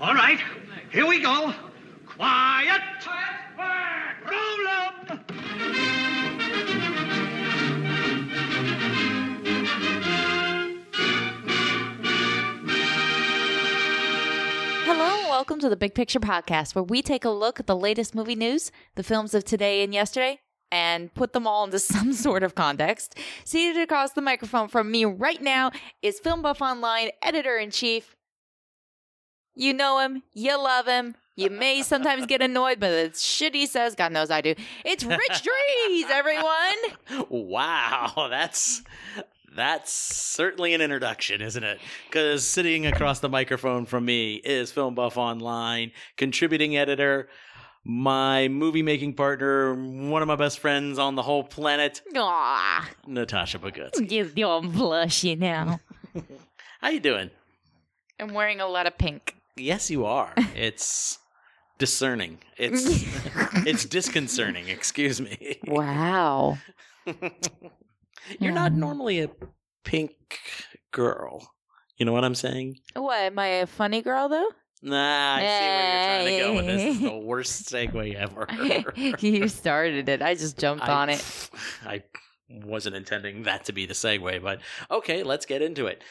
All right, here we go. Quiet. Quiet! Roll 'em. Hello, and welcome to the Big Picture Podcast, where we take a look at the latest movie news, the films of today and yesterday, and put them all into some sort of context. Seated across the microphone from me right now is Film Buff Online editor in chief. You know him, you love him. You may sometimes get annoyed, but it's shit he says. God knows I do. It's Rich Drees, everyone. Wow, that's that's certainly an introduction, isn't it? Because sitting across the microphone from me is Film Buff Online, contributing editor, my movie making partner, one of my best friends on the whole planet, Aw, Natasha Bogutzki. you- you're blushy now. How you doing? I'm wearing a lot of pink. Yes, you are. It's discerning. It's it's disconcerting. Excuse me. Wow. You're not normally a pink girl. You know what I'm saying? What, am I a funny girl though? Nah, I see where you're trying to go with this. Is the worst segue ever. you started it. I just jumped I- on it. I wasn't intending that to be the segue, but okay, let's get into it.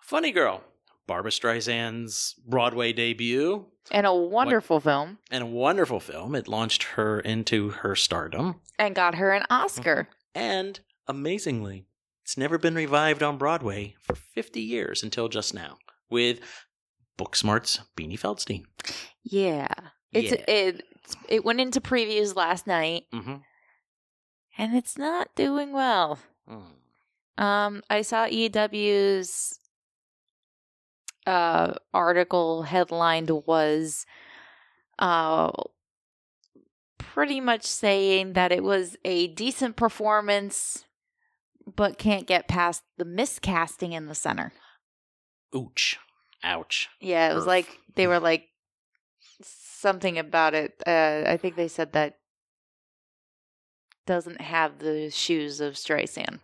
Funny Girl, Barbra Streisand's Broadway debut, And a wonderful film. and a wonderful film. It launched her into her stardom, And got her an Oscar. and amazingly, it's never been revived on Broadway for 50 years until just now with Booksmart's Beanie Feldstein. Yeah. It's Yeah. it it went into previews last night Mm-hmm. and it's not doing well. Um I saw EW's uh article headlined was uh pretty much saying that it was a decent performance but can't get past the miscasting in the center. Ouch. Ouch. Yeah, it was like they were like something about it. Uh, I think they said that doesn't have the shoes of Streisand.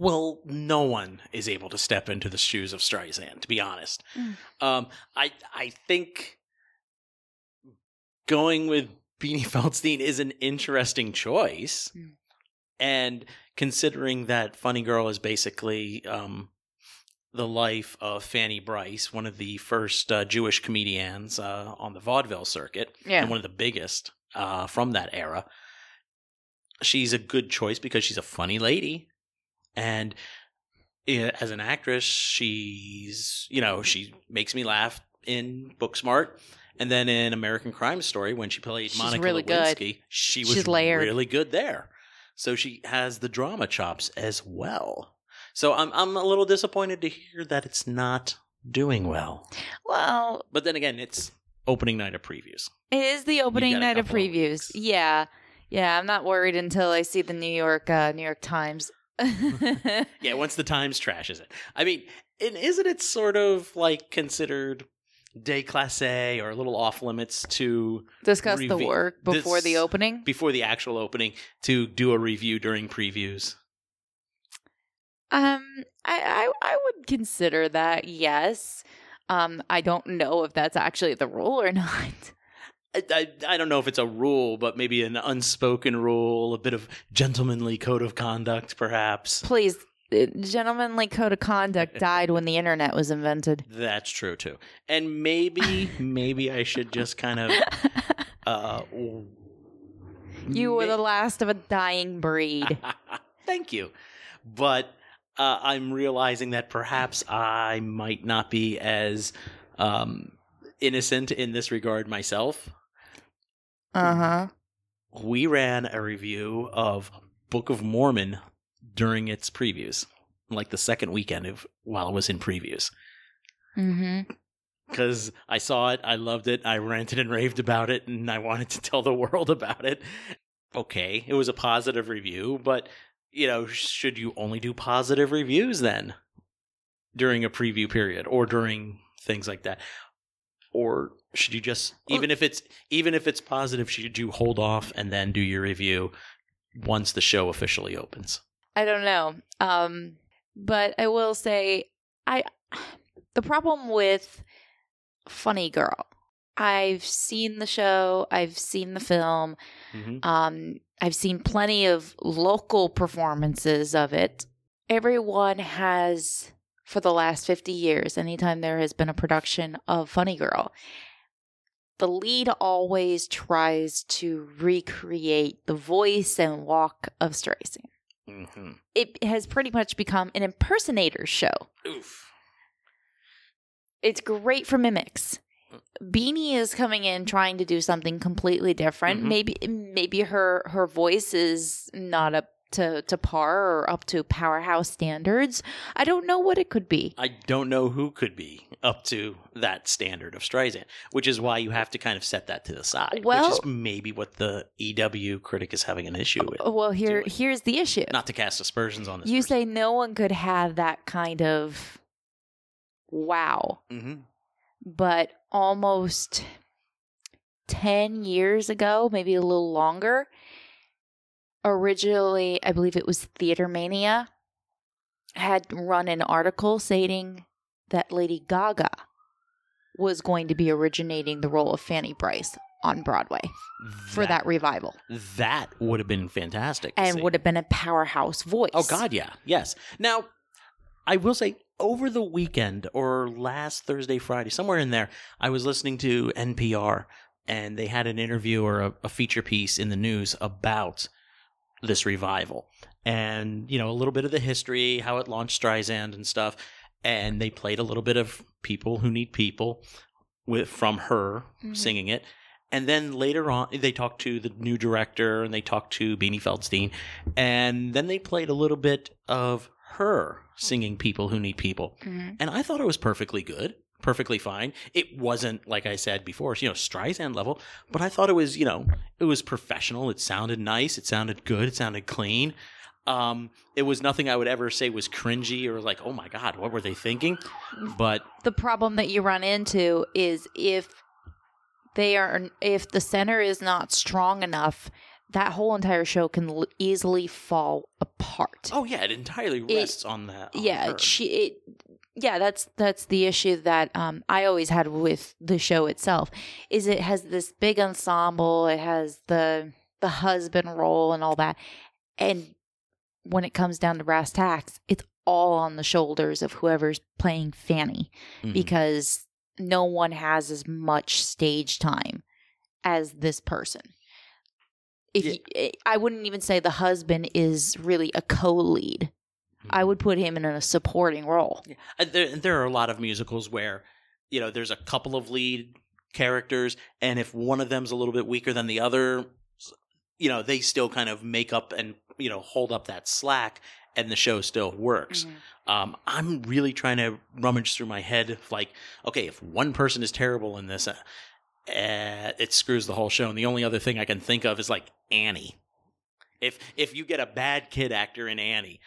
Well, no one is able to step into the shoes of Streisand, to be honest. Mm. Um, I I think going with Beanie Feldstein is an interesting choice, Mm. and considering that Funny Girl is basically um, the life of Fanny Brice, one of the first uh, Jewish comedians uh, on the vaudeville circuit, Yeah. and one of the biggest uh, from that era. She's a good choice because she's a funny lady, and as an actress, she's you know she makes me laugh in Booksmart, and then in American Crime Story when she played She's Monica really good. Lewinsky, she was really good there. So she has the drama chops as well. So I'm I'm a little disappointed to hear that it's not doing well. Well, But then again, it's opening night of previews. it is the opening night of couple of previews. Yeah, yeah. I'm not worried until I see the New York uh, New York Times. Yeah, once the Times trashes it. I mean, and isn't it sort of like considered déclassé or a little off limits to Discuss the work before this- the opening. before the actual opening to do a review during previews? Um, I, I I would consider that yes. Um, I don't know if that's actually the rule or not. I, I, I don't know if it's a rule, but maybe an unspoken rule, a bit of gentlemanly code of conduct, perhaps. Please, uh, gentlemanly code of conduct died when the internet was invented. That's true too. And maybe, maybe I should just kind of. Uh, You were the last of a dying breed. Thank you. But uh, I'm realizing that perhaps I might not be as um, innocent in this regard myself. Uh huh. We ran a review of Book of Mormon during its previews, like the second weekend of while it was in previews. Mm-hmm. Because I saw it, I loved it, I ranted and raved about it, and I wanted to tell the world about it. Okay, it was a positive review, but you know, should you only do positive reviews then during a preview period or during things like that? Or should you just even if it's even if it's positive, should you hold off and then do your review once the show officially opens? I don't know. Um, but I will say, I the problem with Funny Girl I've seen the show, I've seen the film, hmm um, I've seen plenty of local performances of it. Everyone has, for the last 50 years, anytime there has been a production of Funny Girl, the lead always tries to recreate the voice and walk of Streisand. hmm It has pretty much become an impersonator show. Oof. It's great for mimics. Beanie is coming in trying to do something completely different. Mhm. Maybe maybe her her voice is not up to to par or up to powerhouse standards. I don't know what it could be. I don't know who could be up to that standard of Streisand, which is why you have to kind of set that to the side. Well- which is maybe what the EW critic is having an issue with. Well, here do it. here's the issue. Not to cast aspersions on this. You say no one could have that kind of wow, hmm but almost 10 years ago, maybe a little longer, originally, I believe it was Theater Mania, had run an article stating that Lady Gaga was going to be originating the role of Fanny Brice on Broadway for that revival That would have been fantastic. and see. would have been a powerhouse voice. Oh God, yeah, yes. Now, I will say, over the weekend or last Thursday, Friday, somewhere in there, I was listening to NPR, and they had an interview or a, a feature piece in the news about this revival, and you know a little bit of the history, how it launched Streisand and stuff, and they played a little bit of "People Who Need People" with from her Mhm. singing it. And then later on, they talked to the new director and they talked to Beanie Feldstein. And then they played a little bit of her singing People Who Need People. Mhm. And I thought it was perfectly good, perfectly fine. It wasn't, like I said before, you know, Streisand level, but I thought it was, you know, it was professional. It sounded nice. It sounded good. It sounded clean. Um, it was nothing I would ever say was cringy or like, oh my God, what were they thinking? But the problem that you run into is if they are if the center is not strong enough that whole entire show can l- easily fall apart oh yeah, it entirely rests on that. on yeah she it, yeah that's that's the issue that um i always had with the show itself is it has this big ensemble it has the the husband role and all that and when it comes down to brass tacks it's all on the shoulders of whoever's playing fanny Mhm. because no one has as much stage time as this person. If Yeah. you, eh, I wouldn't even say the husband is really a co-lead. I would put him in a supporting role. Yeah. There, there are a lot of musicals where, you know, there's a couple of lead characters, and if one of them's a little bit weaker than the other, you know, they still kind of make up and, you know, hold up that slack, and the show still works. Um, I'm really trying to rummage through my head, like, okay, if one person is terrible in this, uh, uh, it screws the whole show. And the only other thing I can think of is like Annie. If if you get a bad kid actor in Annie,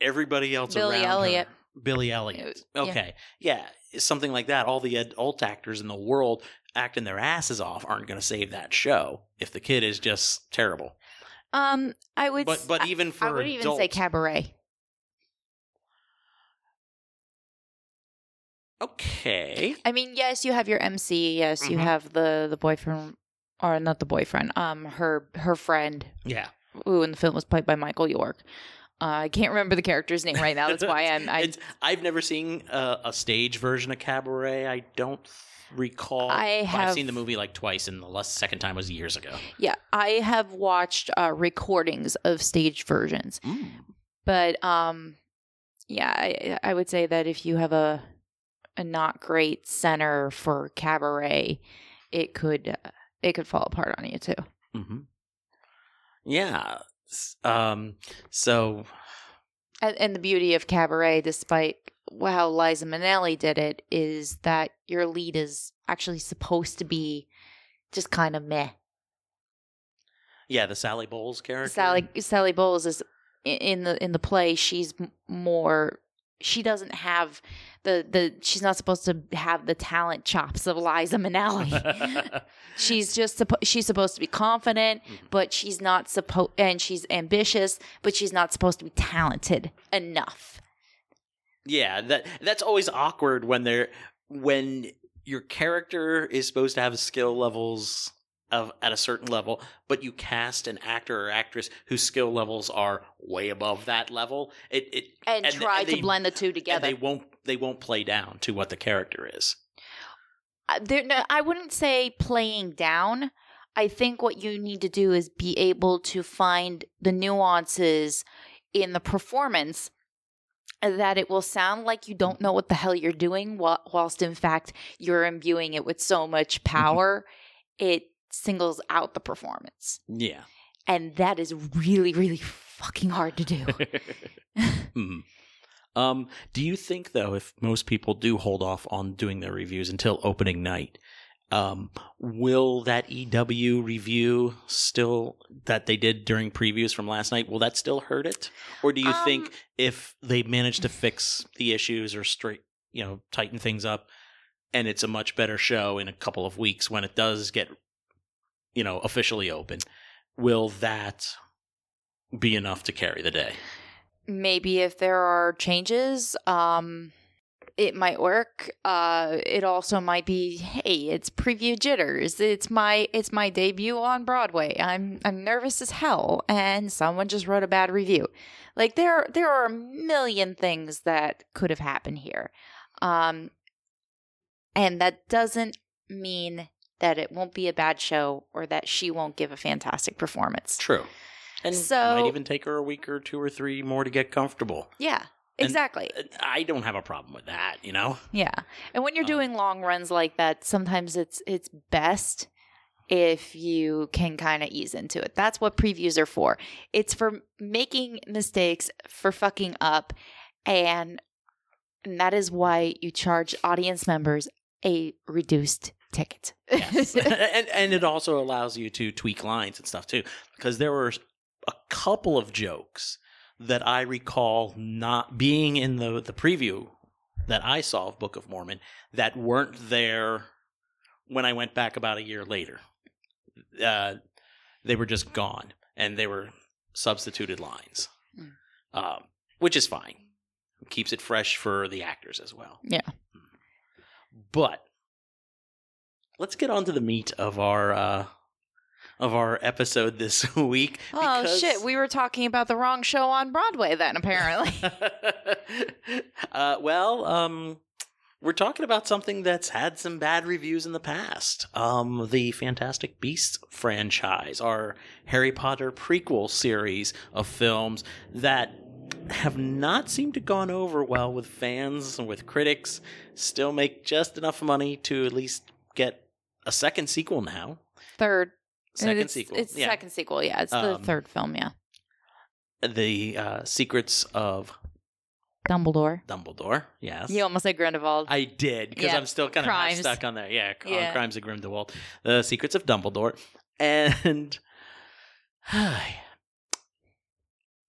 everybody else Billy around her- Elliot. Billy Elliot. Okay. Yeah. Something like that. All the adult actors in the world acting their asses off aren't going to save that show if the kid is just terrible. Um, I would. But but I- even for I would even say cabaret. okay. I mean, yes, you have your MC. Yes, you Mhm. have the the boyfriend, or not the boyfriend. Um, her her friend, Yeah. who in the film was played by Michael York. Uh, I can't remember the character's name right now. That's why I'm. I, It's, I've never seen a, a stage version of Cabaret. I don't recall. I have- I've seen the movie like twice, and the last, second time was years ago. yeah, I have watched uh, recordings of stage versions, Mm. but um, yeah, I, I would say that if you have a a not great center for cabaret, it could uh, it could fall apart on you too. hmm Yeah. Um. So And, and the beauty of cabaret, despite how Liza Minnelli did it, is that your lead is actually supposed to be just kind of meh. yeah, the Sally Bowles character. Sally Sally Bowles is in the in the play. She's more. She doesn't have the the. She's not supposed to have the talent chops of Liza Minnelli. she's just suppo- she's supposed to be confident, Mhm. but she's not supposed. And she's ambitious, but she's not supposed to be talented enough. Yeah, that that's always awkward when they're when your character is supposed to have skill levels of at a certain level, but you cast an actor or actress whose skill levels are way above that level. It it and, And- try and to blend the two and together. they won't they won't play down to what the character is. Uh, there, no, I wouldn't say playing down. I think what you need to do is be able to find the nuances in the performance that it will sound like you don't know what the hell you're doing, whilst in fact you're imbuing it with so much power, it singles out the performance. Yeah. And that is really, really fucking hard to do. Mhm. Um, do you think though, if most people do hold off on doing their reviews until opening night, um, will that EW review still that they did during previews from last night will that still hurt it, or do you Um, think if they manage to fix the issues or straight, you know, tighten things up, and it's a much better show in a couple of weeks when it does get, you know, officially open, will that be enough to carry the day? maybe if there are changes um it might work. Uh it also might be hey it's preview jitters. It's my it's my debut on broadway. I'm i'm nervous as hell and someone just wrote a bad review. Like there there are a million things that could have happened here. Um and that doesn't mean that it won't be a bad show or that she won't give a fantastic performance True. And So- it might even take her a week or two or three more to get comfortable. yeah And- exactly I don't have a problem with that, you know? Yeah. And when you're Um, doing long runs like that, sometimes it's it's best if you can kind of ease into it. That's what previews are for. It's for making mistakes, for fucking up, and and that is why you charge audience members a reduced ticket. Yes. and and it also allows you to tweak lines and stuff too. Because there were a couple of jokes that I recall not being in the, the preview that I saw of Book of Mormon that weren't there when I went back about a year later. Uh, they were just gone and they were substituted lines, Mm. um, which is fine. Keeps it fresh for the actors as well. Yeah. But let's get on to the meat of our uh, of our episode this week. oh shit, we were talking about the wrong show on Broadway then apparently. uh, well, um, we're talking about something that's had some bad reviews in the past. Um, the Fantastic Beasts franchise, our Harry Potter prequel series of films that have not seemed to gone over well with fans and with critics. Still make just enough money to at least get a second sequel now. third Second it's, sequel. It's yeah. second sequel, yeah. It's the Um, third film, yeah. The uh, Secrets of Dumbledore. Dumbledore. Yes. You almost said Grindelwald. I did because Yeah, I'm still kind of stuck on there. Yeah, on Crimes of Grindelwald, The Secrets of Dumbledore, and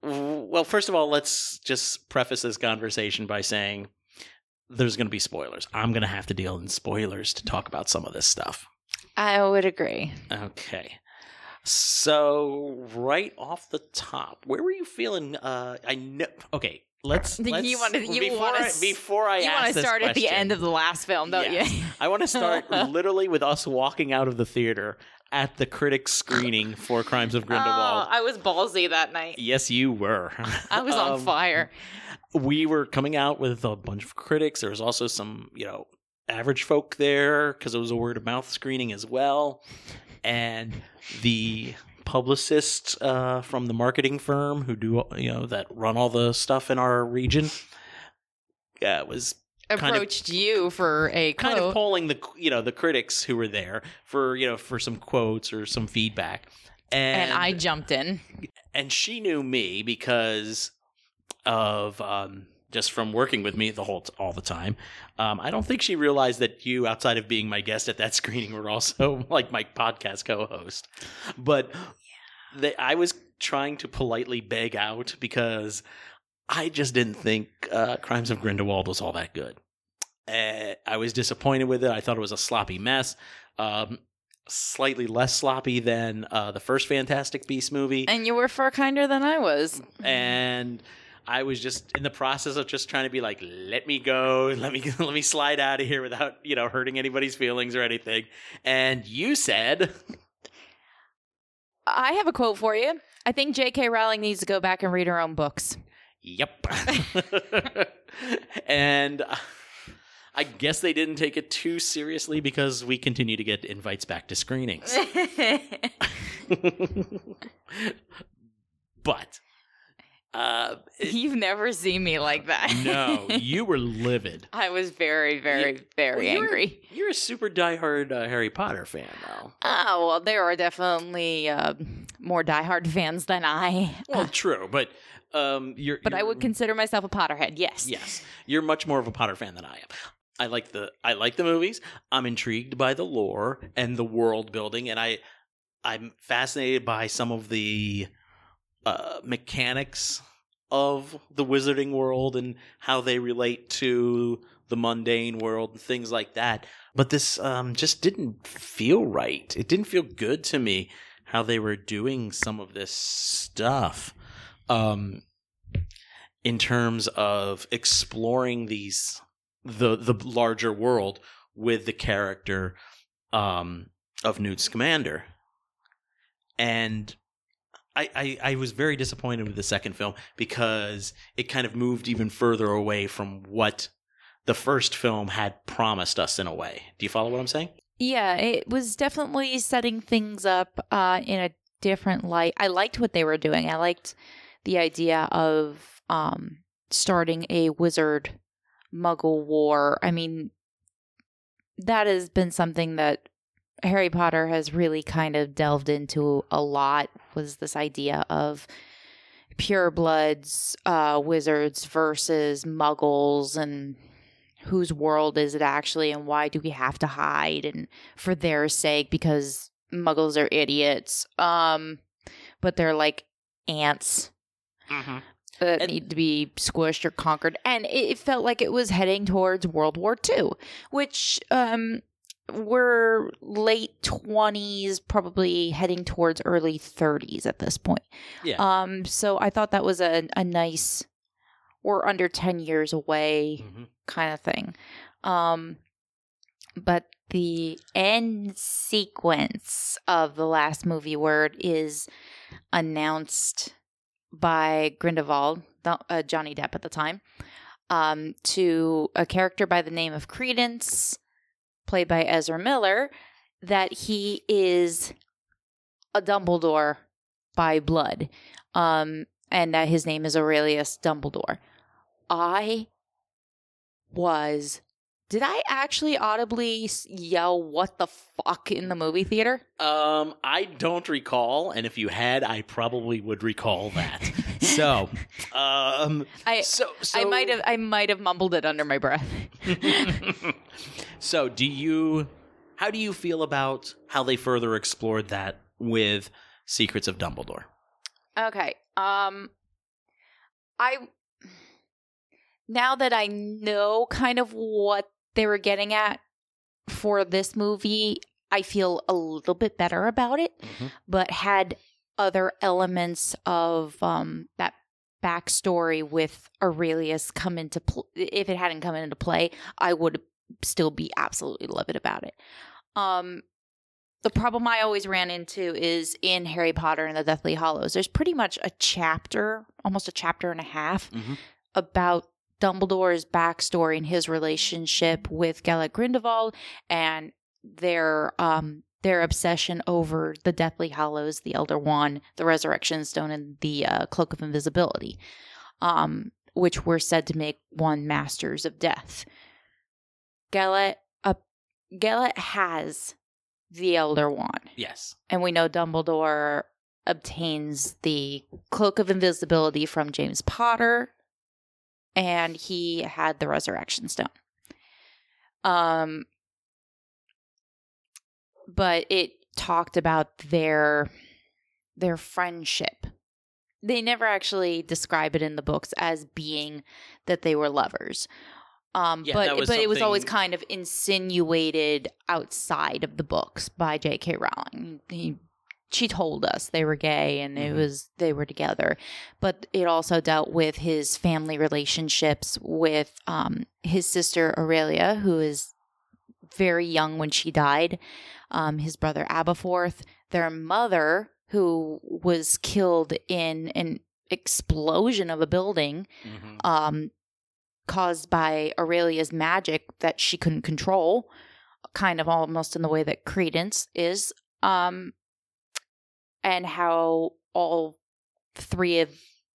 well, first of all, let's just preface this conversation by saying there's going to be spoilers. I'm going to have to deal in spoilers to talk about some of this stuff. I would agree. Okay. So right off the top, where were you feeling? Uh, I know. Okay, let's. You let's wanna- you before I, s- before I you want to start at the end of the last film, don't Yes. you? I want to start literally with us walking out of the theater at the critics screening for Crimes of Grindelwald. Oh, I was ballsy that night. yes, you were. I was on Um, fire. We were coming out with a bunch of critics. There was also some, you know, average folk there because it was a word of mouth screening as well. And the publicists uh, from the marketing firm who do, you know, that run all the stuff in our region. Yeah, it was kind of- Approached you for a kind of polling the you know the critics who were there for you know for some quotes or some feedback. And, and I jumped in. and she knew me because of um just from working with me the whole t- all the time. Um i don't think she realized that you outside of being my guest at that screening were also like my podcast co-host. But they, i was trying to politely beg out because i just didn't think uh, crimes of grindelwald was all that good uh, i was disappointed with it i thought it was a sloppy mess um slightly less sloppy than uh, the first fantastic beast movie And you were far kinder than I was. and I was just in the process of just trying to be like, let me go, let me let me slide out of here without you know hurting anybody's feelings or anything. And you said, I have a quote for you. I think J.K. Rowling needs to go back and read her own books. "Yep," and. uh, I guess they didn't take it too seriously because we continue to get invites back to screenings. but uh, it- You've never seen me like that. no, you were livid. I was very, very, very Well, you're- angry. You're a super diehard uh, Harry Potter fan, though. Oh, well, there are definitely uh, more diehard fans than I. Well, true, but um, you're. but I you're- would consider myself a Potterhead, yes. Yes, you're much more of a Potter fan than I am. I like the I like the movies. I'm intrigued by the lore and the world building, and I I'm fascinated by some of the uh, mechanics of the wizarding world and how they relate to the mundane world and things like that. But this um, just didn't feel right. It didn't feel good to me how they were doing some of this stuff. Um, in terms of exploring these the the larger world with the character um, of Newt Scamander, and I, I I was very disappointed with the second film because it kind of moved even further away from what the first film had promised us in a way. Do you follow what I'm saying? Yeah, it was definitely setting things up uh, in a different light. I liked what they were doing. I liked the idea of um, starting a wizard muggle war. I mean, that has been something that Harry Potter has really kind of delved into a lot was this idea of purebloods, uh, wizards versus muggles and whose world is it actually and why do we have to hide and for their sake because muggles are idiots um but they're like ants Mm-hmm. that And- need to be squished or conquered and it, it felt like it was heading towards world war ii which um we're late 20s probably heading towards early 30s at this point Yeah. um so i thought that was a, a nice we're under 10 years away hmm kind of thing. Um, but the end sequence of the last movie word is announced by Grindelwald, uh, Johnny Depp at the time, um, to a character by the name of Credence, played by Ezra Miller, that he is a Dumbledore by blood, um, and that his name is Aurelius Dumbledore. I was did I actually audibly yell "What the fuck" in the movie theater? Um, I don't recall, and if you had, I probably would recall that. so, um, I so, so I might have I might have mumbled it under my breath. so, do you? How do you feel about how they further explored that with Secrets of Dumbledore? Okay. Um I now that I know kind of what they were getting at for this movie, I feel a little bit better about it, Mhm. but had other elements of um that backstory with Aurelius come into pl- if it hadn't come into play, I would still be absolutely livid about it. Um the problem I always ran into is in Harry Potter and the Deathly Hallows. There's pretty much a chapter, almost a chapter and a half, Mhm. about Dumbledore's backstory and his relationship with Gellert Grindelwald and their um their obsession over the Deathly Hallows, the Elder Wand, the Resurrection Stone, and the uh, Cloak of Invisibility, um, which were said to make one Masters of Death. Gellert, uh, Gellert has the Elder Wand Yes. and we know Dumbledore obtains the cloak of invisibility from James Potter and he had the resurrection stone. Um but it talked about their their friendship. They never actually describe it in the books as being that they were lovers. Um, Yeah, but but it was always kind of insinuated outside of the books by J.K. Rowling. He she told us they were gay and it Mhm. was they were together but it also dealt with his family relationships with um, his sister aurelia who is very young when she died um, his brother aberforth their mother who was killed in an explosion of a building Mhm. um, caused by Aurelia's magic that she couldn't control, kind of almost in the way that Credence is, um, and how all three of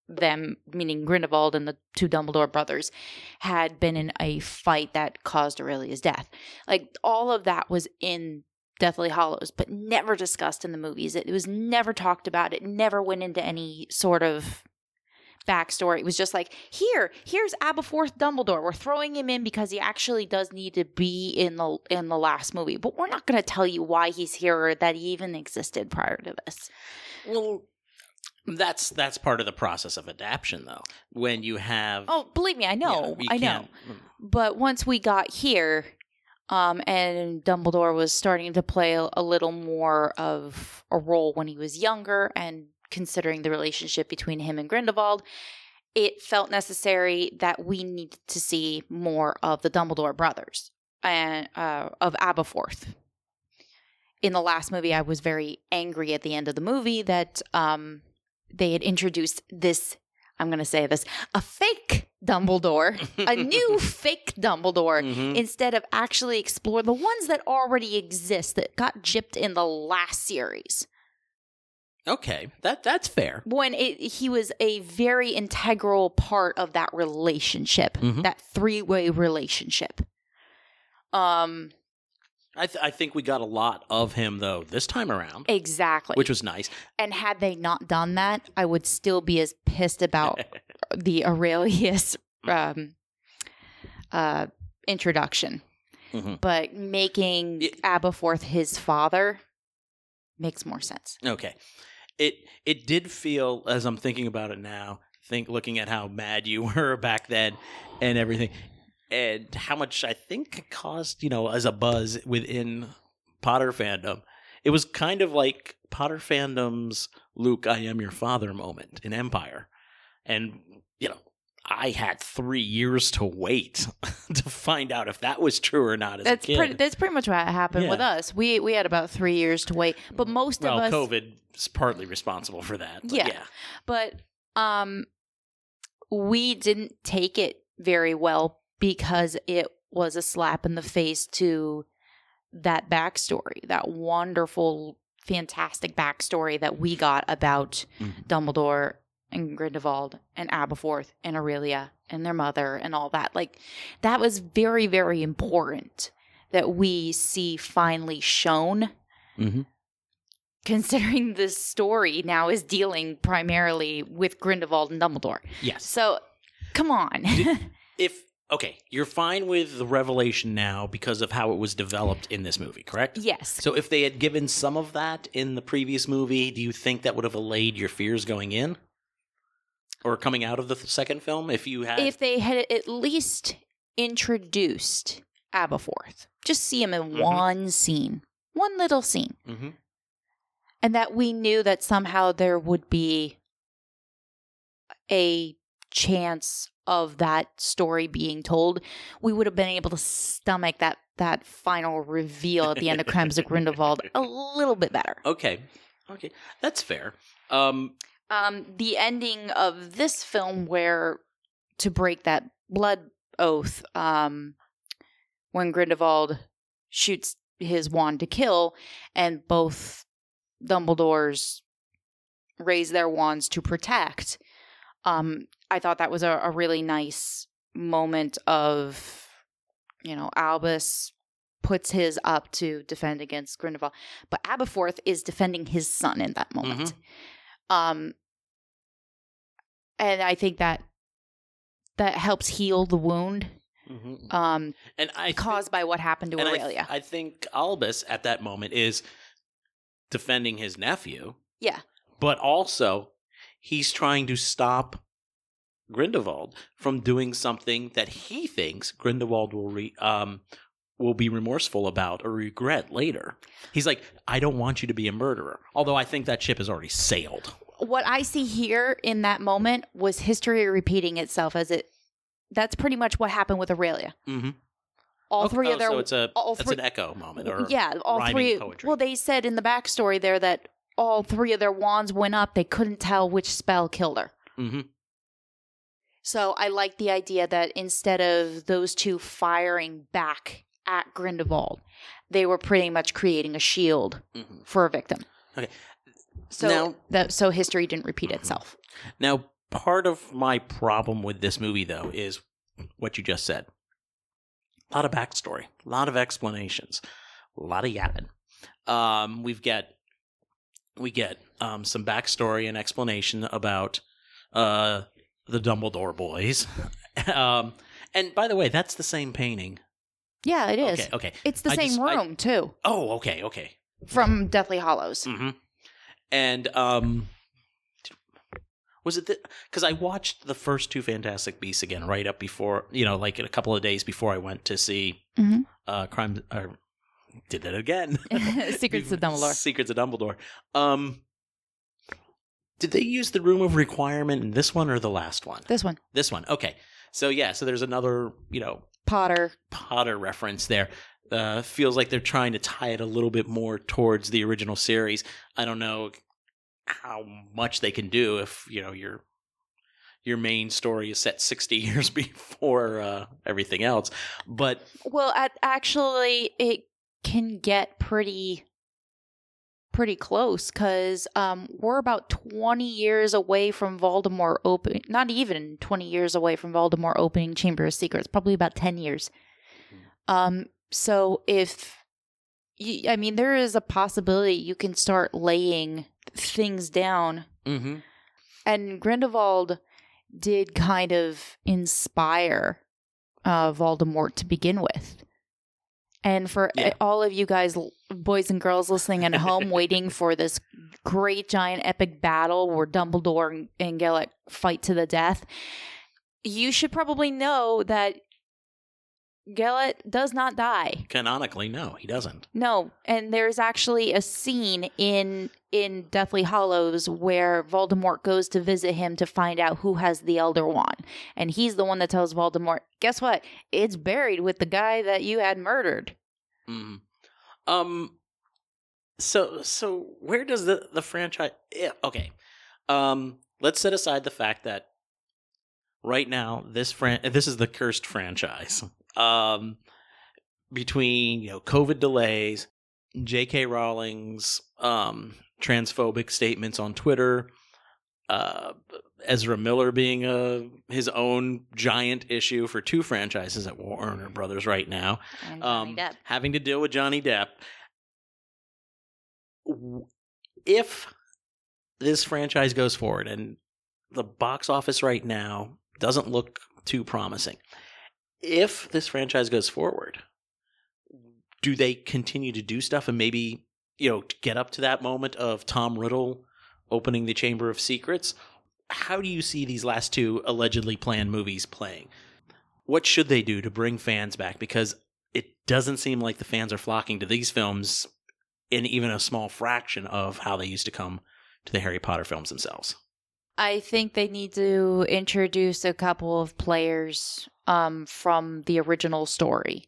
them, meaning Grindelwald and the two Dumbledore brothers, had been in a fight that caused Aurelia's death. Like all of that was in Deathly Hallows, but never discussed in the movies. It, was never talked about. It never went into any sort of backstory. It was just like, here, here's Aberforth Dumbledore. We're throwing him in because he actually does need to be in the in the last movie, but we're not going to tell you why he's here or that he even existed prior to this. Well, that's that's part of the process of adaptation, though. When you have Oh, believe me, I know, you I know. But once we got here, um, and Dumbledore was starting to play a, a little more of a role when he was younger, and considering the relationship between him and Grindelwald, it felt necessary that we needed to see more of the Dumbledore brothers and uh, of Aberforth. In the last movie, I was very angry at the end of the movie that um, they had introduced this. I'm going to say this a fake Dumbledore, a new fake Dumbledore, Mhm. instead of actually explore the ones that already exist that got gypped in the last series. Okay, that that's fair. When it, he was a very integral part of that relationship, Mhm. that three way relationship. Um, I th- I think we got a lot of him though this time around, exactly. which was nice. and had they not done that, I would still be as pissed about the Aurelius um, uh, introduction. Mhm. But making Yeah. Aberforth his father makes more sense. Okay. It it did feel as I'm thinking about it now, think looking at how mad you were back then and everything and how much I think it caused, you know, as a buzz within Potter fandom. It was kind of like Potter fandom's Luke I am your father moment in Empire. And you know, I had 3 years to wait to find out if that was true or not as That's a kid. pretty. That's pretty much what happened with us. We we had about three years to wait, but most well, of us, COVID is partly responsible for that. but Yeah. yeah. but um, we didn't take it very well because it was a slap in the face to that backstory, that wonderful, fantastic backstory that we got about Mhm. Dumbledore and Grindelwald and Aberforth and Aurelia and their mother and all that. Like that was very, very important that we see finally shown. Mhm. Considering this story now is dealing primarily with Grindelwald and Dumbledore. Yes. So come on. If okay, you're fine with the revelation now because of how it was developed in this movie, correct? yes. So if they had given some of that in the previous movie, do you think that would have allayed your fears going in? Or coming out of the second film if you had If they had at least introduced Aberforth, just see him in Mhm. one scene, one little scene. Mhm. and that we knew that somehow there would be a chance of that story being told, we would have been able to stomach that that final reveal at the end of Crimes of Grindelwald a little bit better. Okay. Okay. That's fair. Um Um, the ending of this film, where to break that blood oath, um, when Grindelwald shoots his wand to kill, and both Dumbledores raise their wands to protect. Um, I thought that was a, a really nice moment of, you know, Albus puts his up to defend against Grindelwald, but Aberforth is defending his son in that moment. Um, and I think that that helps heal the wound mhm. um, and I caused by what happened to and I, Aurelia. I think Albus at that moment is defending his nephew. Yeah. But also he's trying to stop Grindelwald from doing something that he thinks Grindelwald will re- um will be remorseful about or regret later. He's like, I don't want you to be a murderer. Although I think that ship has already sailed. What I see here in that moment was history repeating itself as it. That's pretty much what happened with Aurelia. Mm-hmm. All three oh, of their so it's a all three- an echo moment or yeah, all three. poetry. Well, they said in the backstory there that all three of their wands went up. They couldn't tell which spell killed her. hmm So I like the idea that instead of those two firing back at Grindelwald, they were pretty much creating a shield hmm for a victim. Okay. So Now- that so history didn't repeat itself. Now, part of my problem with this movie, though, is what you just said. A lot of backstory, a lot of explanations, a lot of yapping. Um, we've got we get um, some backstory and explanation about uh, the Dumbledore boys. um, and by the way, that's the same painting. Yeah, it is. Okay, okay. It's the I same just- I- room too Oh, okay, okay. from Deathly Hallows. hmm And um, was it because I watched the first two Fantastic Beasts again right up before you know, like a couple of days before I went to see Mhm. uh, Crime. Uh, did that again. Secrets of Dumbledore. Secrets of Dumbledore. Um, did they use the Room of Requirement in this one or the last one? This one, This one. Okay. So yeah. So there's another you know Potter. Potter reference there. Uh, feels like they're trying to tie it a little bit more towards the original series. I don't know how much they can do if you know your your main story is set 60 years before uh, everything else. But Well, at, actually, it can get pretty pretty close because um, we're about 20 years away from Voldemort opening, not even 20 years away from Voldemort opening Chamber of Secrets, probably about 10 years. Um, so if, I mean, there is a possibility you can start laying things down. mm-hmm. And Grindelwald did kind of inspire uh, Voldemort to begin with. And for Yeah. all of you guys, boys and girls listening at home, waiting for this great giant epic battle where Dumbledore and, and Gellert fight to the death, you should probably know that Gellert does not die. canonically, no, he doesn't. No, and there's actually a scene in in Deathly Hallows where Voldemort goes to visit him to find out who has the Elder Wand, and he's the one that tells Voldemort, "Guess what? It's buried with the guy that you had murdered." Mm. Um. So so where does the the franchise? Yeah, okay. Um. Let's set aside the fact that right now this fran this is the cursed franchise. Um. Between you know COVID delays, J.K. Rowling's um transphobic statements on Twitter, uh, Ezra Miller being a his own giant issue for two franchises at Warner Brothers right now um, having to deal with Johnny Depp. If this franchise goes forward and the box office right now doesn't look too promising, if this franchise goes forward, do they continue to do stuff and maybe you know get up to that moment of Tom Riddle opening the Chamber of Secrets? How do you see these last two allegedly planned movies playing? What should they do to bring fans back? Because it doesn't seem like the fans are flocking to these films in even a small fraction of how they used to come to the Harry Potter films themselves. I think they need to introduce a couple of players um, from the original story.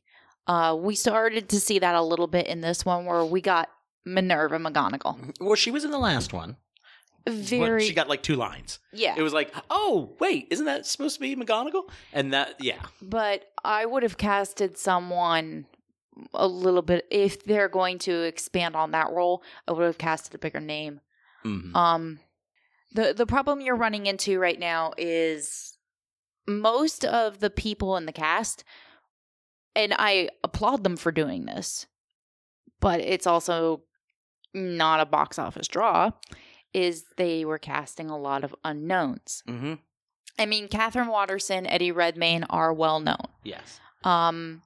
Uh, we started to see that a little bit in this one, where we got Minerva McGonagall. Well, she was in the last one. but Very, she got like two lines. yeah. It was like, oh, wait, isn't that supposed to be McGonagall? And that, yeah. But I would have casted someone a little bit if they're going to expand on that role. I would have casted a bigger name. Mhm. Um, the the problem you're running into right now is most of the people in the cast, and I applaud them for doing this, but it's also not a box office draw. Is they were casting a lot of unknowns. Mhm. I mean, Katherine Waterston, Eddie Redmayne are well known. Yes. Um,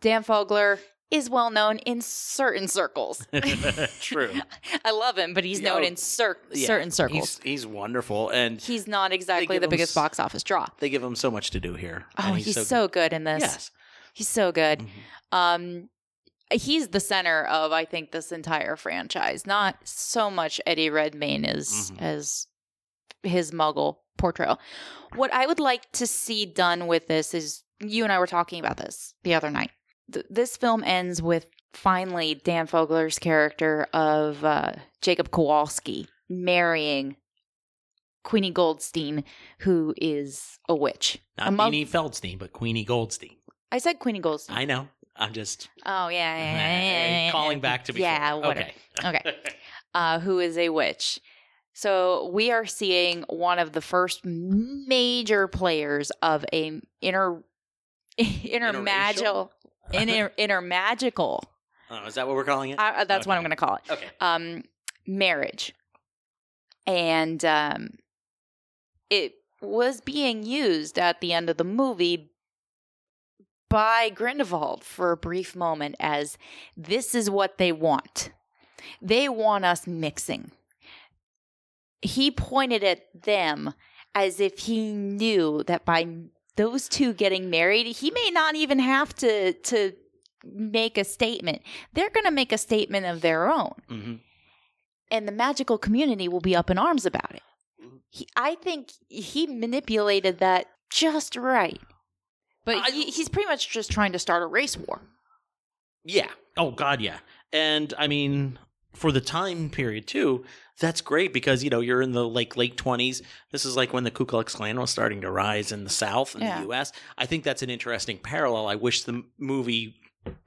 Dan Fogler is well known in certain circles. True. I love him, but he's known oh, in cer- Yeah, certain circles. He's, he's wonderful. And He's, not exactly the biggest s- box office draw. they give him so much to do here. Oh, and he's, so, good in this. Yes. He's so good. Mhm. Um, he's the center of I think this entire franchise. Not so much Eddie Redmayne as Mhm. as his Muggle portrayal. What I would like to see done with this is you and I were talking about this the other night. Th- this film ends with finally Dan Fogler's character of uh, Jacob Kowalski marrying Queenie Goldstein, who is a witch. Not A mug- Beanie Feldstein, but Queenie Goldstein. I said Queenie Goldstein. I know. I'm just oh yeah, yeah, yeah, yeah, calling back to before. Yeah, whatever. Okay. Okay. uh, who is a witch. So we are seeing one of the first major players of a inner intermagical inter, intermagical. oh, is that what we're calling it? Uh, that's what I'm going to call it. okay. Um, marriage, and um, it was being used at the end of the movie by Grindelwald for a brief moment as this is what they want. They want us mixing. He pointed at them as if he knew that by those two getting married, he may not even have to to make a statement. They're going to make a statement of their own, hmm and the magical community will be up in arms about it. He, I think he manipulated that just right. But I- he, he's pretty much just trying to start a race war. Yeah. Oh God, yeah. And I mean, for the time period too, that's great because you know you're in the like late twenties. This is like when the Ku Klux Klan was starting to rise in the South in Yeah. the U.S. I think that's an interesting parallel. I wish the movie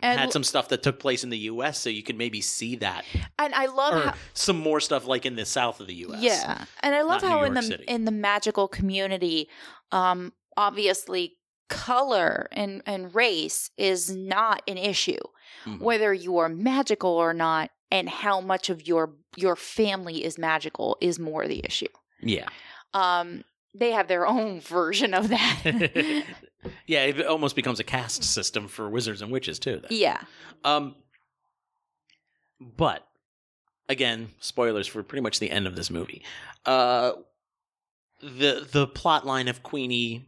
And, had some stuff that took place in the U.S. so you could maybe see that, and I love how some more stuff like in the South of the U.S. Yeah, and I love how in the City. in the magical community, um, obviously color and and race is not an issue, Mhm. whether you are magical or not, and how much of your your family is magical is more the issue. Yeah. Um, they have their own version of that. yeah, it almost becomes a caste system for wizards and witches too. then. yeah, Um, but again, spoilers for pretty much the end of this movie. Uh, the the plot line of Queenie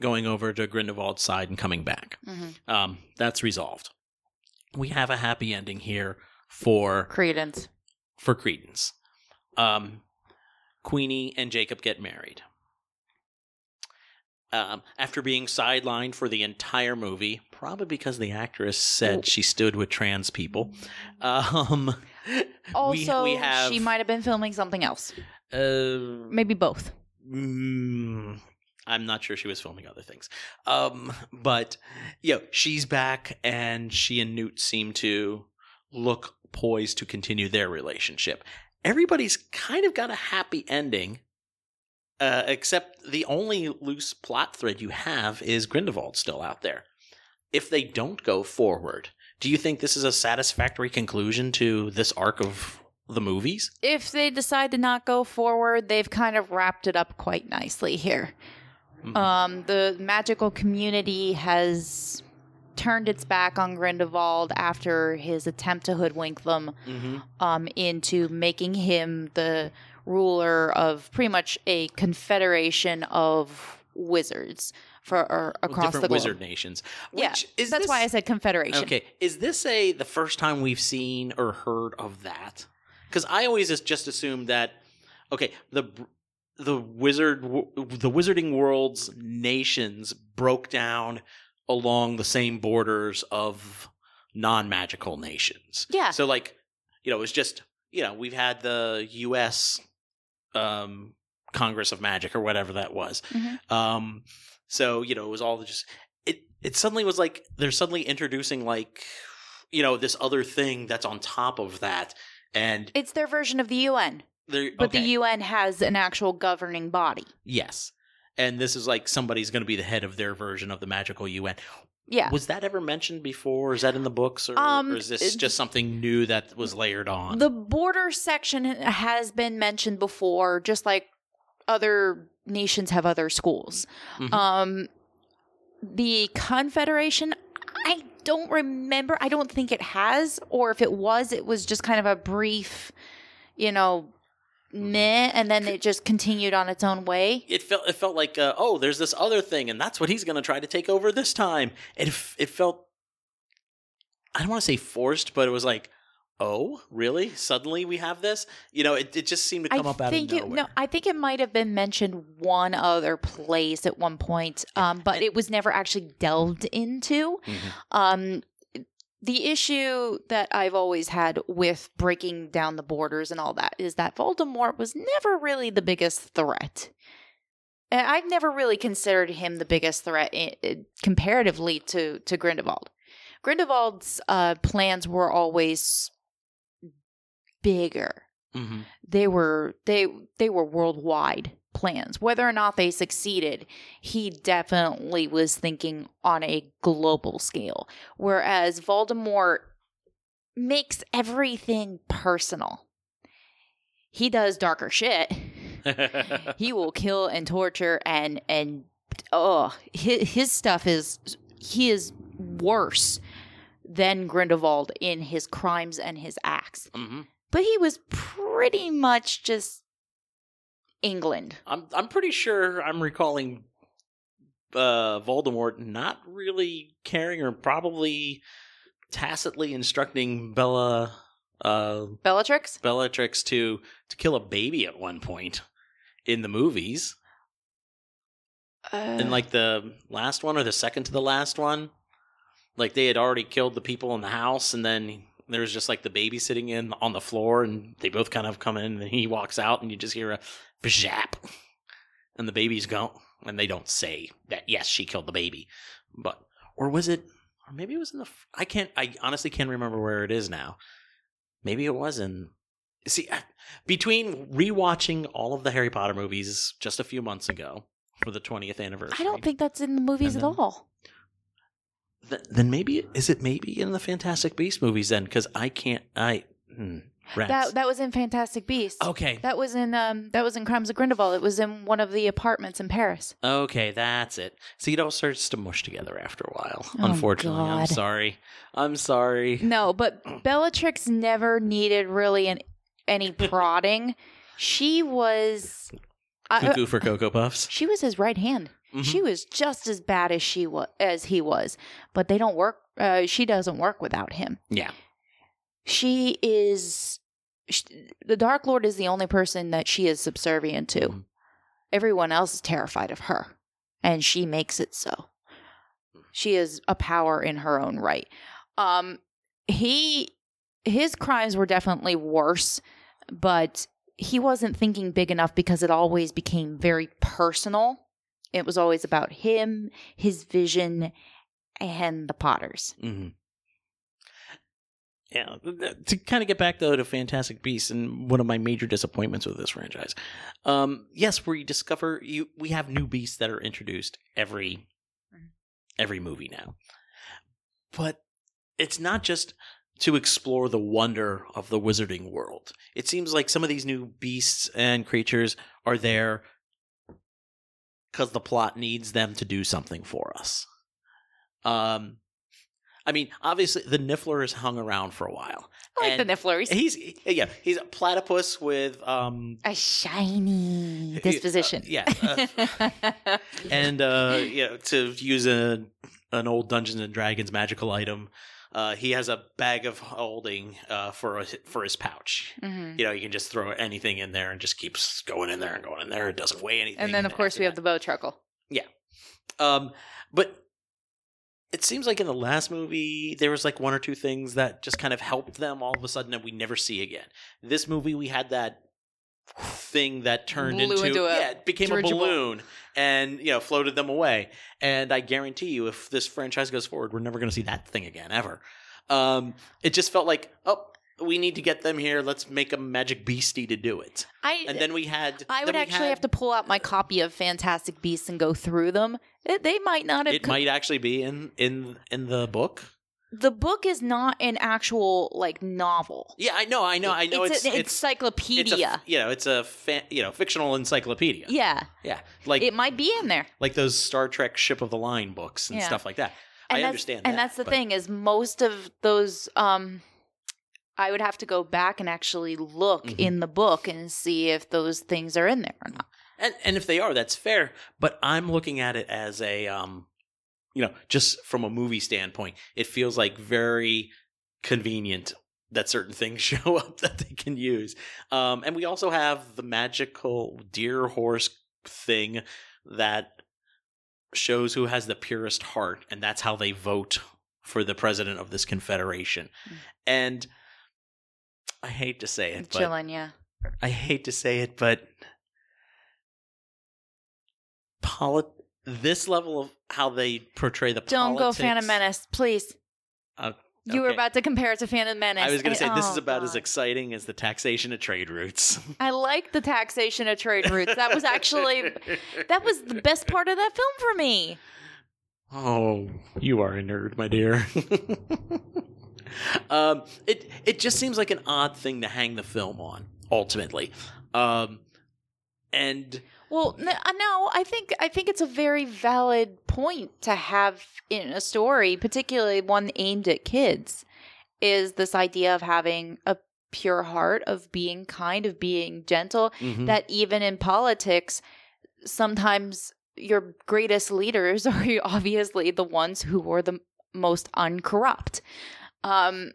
going over to Grindelwald's side and coming back. Mhm. Um, that's resolved. We have a happy ending here for Credence. for Credence. Um, Queenie and Jacob get married. Um, after being sidelined for the entire movie, probably because the actress said she stood with trans people. Um, Also, we, we have she might have been filming something else, uh, maybe both. Mm, I'm not sure she was filming other things. Um, but you know, she's back and she and Newt seem to look poised to continue their relationship. Everybody's kind of got a happy ending. Uh, except the only loose plot thread you have is Grindelwald still out there. If they don't go forward, do you think this is a satisfactory conclusion to this arc of the movies? if they decide to not go forward, they've kind of wrapped it up quite nicely here. Mhm. Um, the magical community has turned its back on Grindelwald after his attempt to hoodwink them Mhm. um, into making him the ruler of pretty much a confederation of wizards for or, across different the globe. wizard nations. Yeah, Which, is That's this- why I said confederation. Okay, is this a the first time we've seen or heard of that? Because I always just- just assumed that okay, the the wizard the wizarding world's nations broke down along the same borders of non magical nations. Yeah. So like, you know, it was just you know we've had the U.S. Um, Congress of Magic or whatever that was. Mhm. Um, so you know, it was all just it. It suddenly was like they're suddenly introducing like you know this other thing that's on top of that, and It's their version of the UN, but okay, the UN has an actual governing body. yes, and this is like somebody's going to be the head of their version of the magical UN. Yeah. Was that ever mentioned before? Is that in the books, or, Um, or is this just something new that was layered on? The border section has been mentioned before, just like other nations have other schools. Mhm. Um, the Confederation, I don't remember. I don't think it has, or if it was, it was just kind of a brief, you know, meh, and then it just continued on its own way. it felt it felt like uh, oh there's this other thing and that's what he's going to try to take over this time it f- it felt i don't want to say forced but it was like oh really suddenly we have this you know it, it just seemed to come I up out think of it, nowhere no, I think it might have been mentioned one other place at one point, um, but it was never actually delved into. Mhm. Um, the issue that I've always had with breaking down the borders and all that is that Voldemort was never really the biggest threat. And I've never really considered him the biggest threat i i- comparatively to to Grindelwald. Grindelwald's uh, plans were always bigger Mhm. they were they they were worldwide plans. Whether or not they succeeded he definitely was thinking on a global scale. Whereas voldemort makes everything personal. He does darker shit. He will kill and torture and and oh his, his stuff is he is worse than grindelwald in his crimes and his acts. Mhm. but he was pretty much just England. i'm i'm pretty sure i'm recalling uh voldemort not really caring or probably tacitly instructing bella uh Bellatrix? Bellatrix to to kill a baby at one point in the movies. Uh, in like the last one or the second to the last one. Like they had already killed the people in the house and then there's just like the baby sitting in on the floor and they both kind of come in and he walks out and you just hear a bzap and the baby's gone and they don't say that yes she killed the baby but or was it or maybe it was in the I can't I honestly can't remember where it is now maybe it was in see between rewatching all of the Harry Potter movies just a few months ago for the 20th anniversary I don't think that's in the movies And at all. Th- then maybe is it maybe in the Fantastic Beast movies then? Because I can't. I hmm, rats. That that was in Fantastic Beasts. okay, That was in um that was in Crimes of Grindelwald. It was in one of the apartments in Paris. okay, that's it. See, it all starts to mush together after a while. Oh, unfortunately, I'm sorry. I'm sorry. No, but Bellatrix never needed really an, any prodding. she was I- Cuckoo for Cocoa Puffs. she was his right hand. Mhm. She was just as bad as she was as he was, but they don't work. Uh, she doesn't work without him. Yeah. She is sh the Dark Lord is the only person that she is subservient to. Mhm. Everyone else is terrified of her, and she makes it so. She is a power in her own right. Um, he his crimes were definitely worse, but he wasn't thinking big enough because it always became very personal. It was always about him, his vision, and the Potters. hmm Yeah. To kind of get back though to Fantastic Beasts and one of my major disappointments with this franchise. Um, yes, we discover you we have new beasts that are introduced every Mhm. every movie now. But it's not just to explore the wonder of the wizarding world. It seems like some of these new beasts and creatures are there because the plot needs them to do something for us. Um, I mean, obviously, the Niffler has hung around for a while. I like And the Nifflers. He's yeah, he's a platypus with um a shiny disposition. Uh, yeah, and uh know to use a an old Dungeons and Dragons magical item, uh he has a bag of holding uh for a, for his pouch. Mhm. You know, you can just throw anything in there and just keeps going in there and going in there. It doesn't weigh anything. And then, of course, we have the Bowtruckle. Yeah. Um, but it seems like in the last movie there was like one or two things that just kind of helped them all of a sudden that we never see again. This movie we had that thing that turned Blew into, yeah, it became a balloon and you know floated them away. And I guarantee you, if this franchise goes forward, we're never going to see that thing again ever. Um, it just felt like oh. We need to get them here. Let's make a magic beastie to do it. I And then we had. I would actually had- have to pull out my copy of Fantastic Beasts and go through them. It, they might not have. It co- might actually be in in in the book. the book is not an actual like novel. Yeah, I know, I know, I know. It's it's an it's encyclopedia. it's a you know it's a fa- you know fictional encyclopedia. yeah, yeah, like it might be in there. like those Star Trek Ship of the Line books and Yeah. stuff like that. And I understand, And that, that's the but- thing is most of those um I would have to go back and actually look Mhm. in the book and see if those things are in there or not. And and if they are, that's fair. But I'm looking at it as a um, you know, just from a movie standpoint, it feels like very convenient that certain things show up that they can use. Um, and we also have the magical deer horse thing that shows who has the purest heart, and that's how they vote for the president of this confederation. Mm. And I hate to say it, Qilin, yeah. I hate to say it, but polit- this level of how they portray the Don't politics, go Phantom Menace, please. Uh, You were about to compare it to Phantom Menace. I was going to say this oh, is about as exciting as the taxation of trade routes. I like the taxation of trade routes. That was actually that was the best part of that film for me. Oh, you are a nerd, my dear. um, it it just seems like an odd thing to hang the film on. Ultimately, um, and Well, uh, no, I think I think it's a very valid point to have in a story, particularly one aimed at kids, is this idea of having a pure heart, of being kind, of being gentle. mhm. That even in politics, sometimes your greatest leaders are obviously the ones who are the most uncorrupt. Um,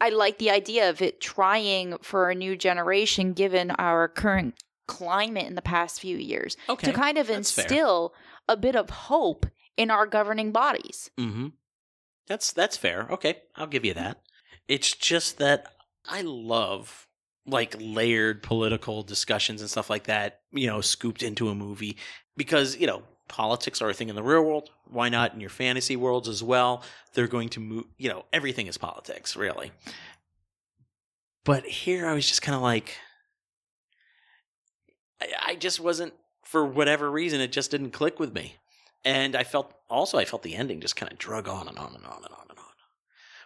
I like the idea of it trying for a new generation, given our current climate in the past few years, okay, to kind of instill a bit of hope in our governing bodies. Mm-hmm. That's that's fair. Okay, I'll give you that. It's just that I love like layered political discussions and stuff like that. You know, scooped into a movie because you know politics are a thing in the real world. Why not in your fantasy worlds as well? They're going to move. You know, everything is politics, really. But here, I was just kind of like, I, I just wasn't for whatever reason. It just didn't click with me and I felt also I felt the ending just kind of drug on and on and on and on and on.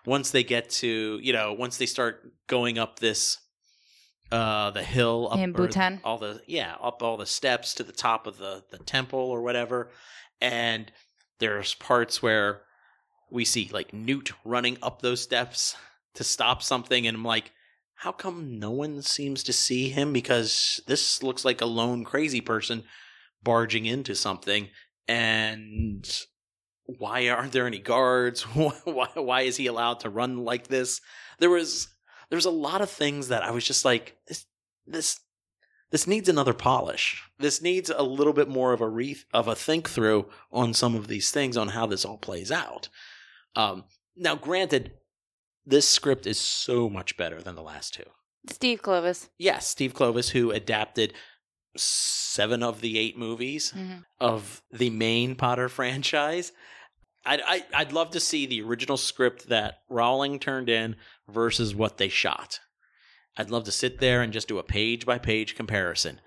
Once they get to you know once they start going up this uh the hill up In Bhutan? all the yeah up all the steps to the top of the the temple or whatever. And there's parts where we see like Newt running up those steps to stop something. And I'm like how come no one seems to see him? Because this looks like a lone crazy person barging into something. And why aren't there any guards? Why why is he allowed to run like this? There was there's a lot of things that i was just like this this this needs another polish this needs a little bit more of a re- of a think through on some of these things on how this all plays out um now granted this script is so much better than the last two Steve Kloves. yes steve Kloves who adapted seven of the eight movies Mhm. of the main Potter franchise. I'd, I, I'd love to see the original script that Rowling turned in versus what they shot. I'd love to sit there and just do a page by page comparison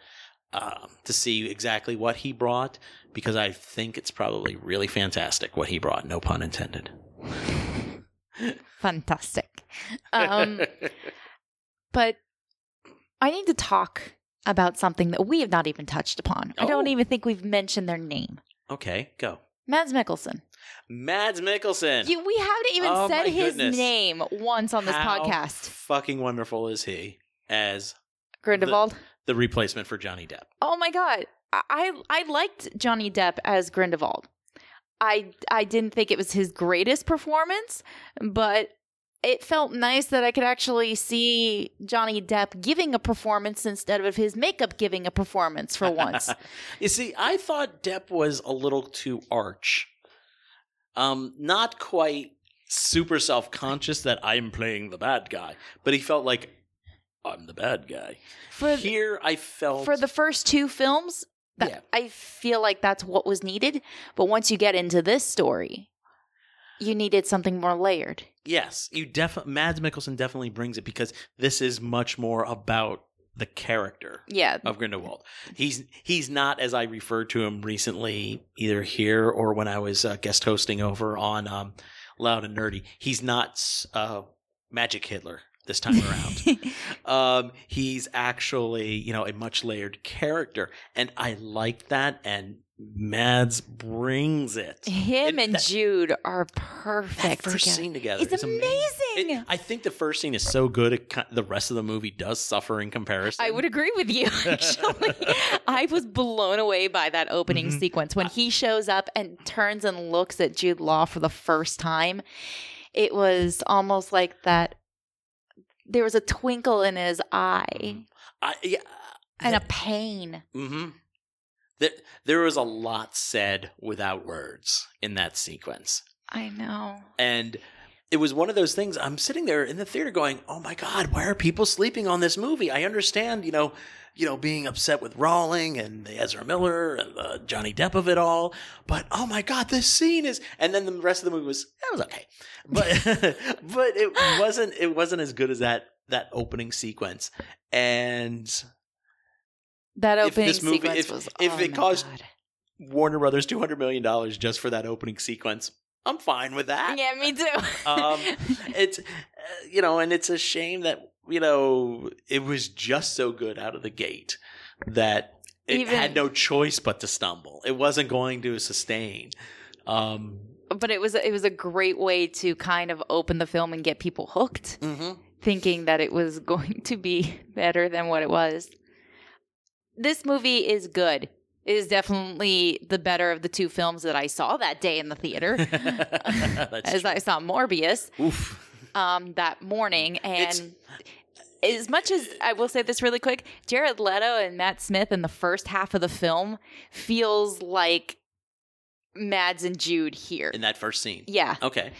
um, to see exactly what he brought because I think it's probably really fantastic what he brought, no pun intended. Fantastic. Um, but I need to talk about something that we have not even touched upon. I don't Oh. even think we've mentioned their name. okay, go. Mads Mikkelsen. Mads Mikkelsen. You, we haven't even Oh said his goodness. name once on this How podcast. Fucking wonderful is he as Grindelwald. the replacement for Johnny Depp. Oh my god, I I I liked Johnny Depp as Grindelwald. I I didn't think it was his greatest performance, but it felt nice that I could actually see Johnny Depp giving a performance instead of his makeup giving a performance for once. you see, I thought Depp was a little too arch. Um, not quite super self conscious that I'm playing the bad guy, but he felt like I'm the bad guy. For Here, I felt for the first two films, that, Yeah. I feel like that's what was needed. But once you get into this story, you needed something more layered. yes, you definitely Mads Mikkelsen definitely brings it because this is much more about the character Yeah, of Grindelwald. He's he's not as I referred to him recently, either here or when I was uh, guest hosting over on um, Loud and Nerdy. He's not uh, Magic Hitler this time around. um, he's actually you know a much layered character, and I like that. And Mads brings it. him It- and that- Jude are That perfect first together. scene together It's is amazing. It- I think the first scene is so good, it, the rest of the movie does suffer in comparison. I would agree with you, actually. I was blown away by that opening Mhm. sequence. When he shows up and turns and looks at Jude Law for the first time, it was almost like that. There was a twinkle in his eye I, yeah, and a pain. hmm There, there was a lot said without words in that sequence. I know. And it was one of those things. I'm sitting there in the theater going, "Oh my god, why are people sleeping on this movie?" I understand, you know, you know, being upset with Rowling and the Ezra Miller and the Johnny Depp of it all, but oh my god, this scene is. And then the rest of the movie was that was okay, but but it wasn't it wasn't as good as that that opening sequence. And That If opening this movie- sequence if- was. if oh it caused- God. Warner Brothers two hundred million dollars just for that opening sequence. I'm fine with that. Yeah, me too. Um, it's uh, you know, and it's a shame that you know it was just so good out of the gate that it Even- had no choice but to stumble. It wasn't going to sustain. Um, but it was it was a great way to kind of open the film and get people hooked, thinking that it was going to be better than what it was. This movie is good. Is definitely the better of the two films that I saw that day in the theater. As true. I saw Morbius um, that morning, It's- and as much as I will say this really quick, Jared Leto and Matt Smith in the first half of the film feels like Mads and Jude here. in that first scene. Yeah, Okay.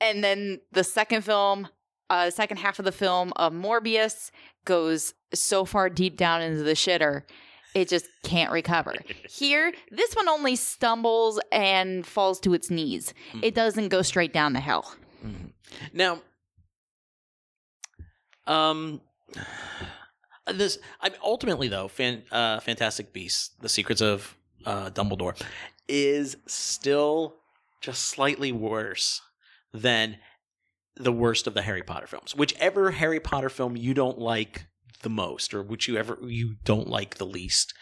and then the second film, uh, second half of the film of Morbius goes so far deep down into the shitter, it just can't recover. Here, this one only stumbles and falls to its knees. Hmm. It doesn't go straight down the hill. Mhm. Now, um, this I mean, ultimately though, fan, uh, Fantastic Beasts: The Secrets of uh, Dumbledore is still just slightly worse than the worst of the Harry Potter films. Whichever Harry Potter film you don't like the most, or which you ever you don't like the least,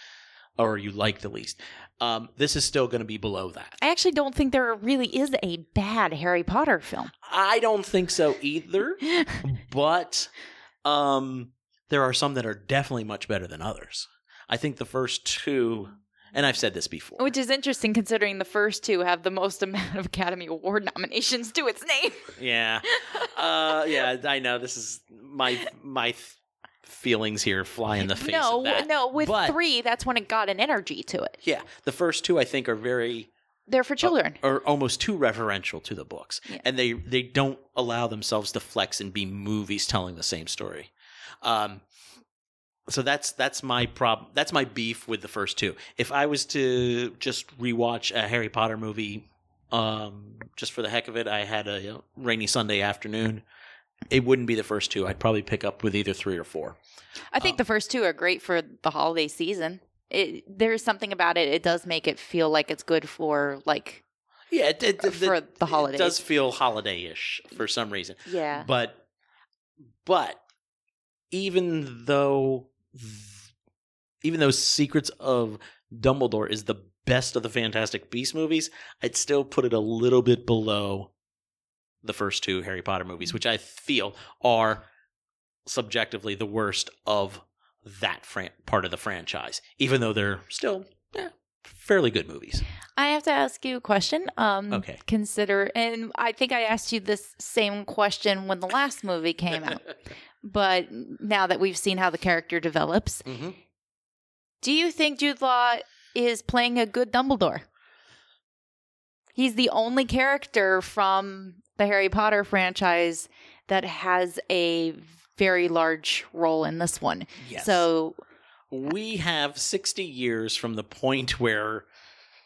or you like the least, um, this is still going to be below that. I actually don't think there really is a bad Harry Potter film. I don't think so either. but um there are some that are definitely much better than others. I think the first two, and I've said this before. Which is interesting considering the first two have the most amount of Academy Award nominations to its name. Yeah, uh, yeah, I know this is my my feelings here fly in the face. no, of that. no, with But- three, that's when it got an energy to it. Yeah, the first two I think are very They're for children. are almost too referential to the books, Yeah. and they they don't allow themselves to flex and be movies telling the same story. Um, so that's that's my problem. That's my beef with the first two. If I was to just rewatch a Harry Potter movie, um, just for the heck of it, I had a you know, rainy Sunday afternoon. It wouldn't be the first two. I'd probably pick up with either three or four. I think um, the first two are great for the holiday season. It, there's something about it. It does make it feel like it's good for like Yeah, it, it, it- for the It holidays. does feel holiday-ish for some reason. yeah. But but even though even though Secrets of Dumbledore is the best of the Fantastic Beast movies, I'd still put it a little bit below the first two Harry Potter movies, which I feel are subjectively the worst of that fran- part of the franchise, even though they're still eh, fairly good movies. I have to ask you a question. Um, Okay. Consider, and I think I asked you this same question when the last movie came out. But now that we've seen how the character develops, hmm do you think Jude Law is playing a good Dumbledore? He's the only character from the Harry Potter franchise that has a very large role in this one. Yes. So, we have 60 years from the point where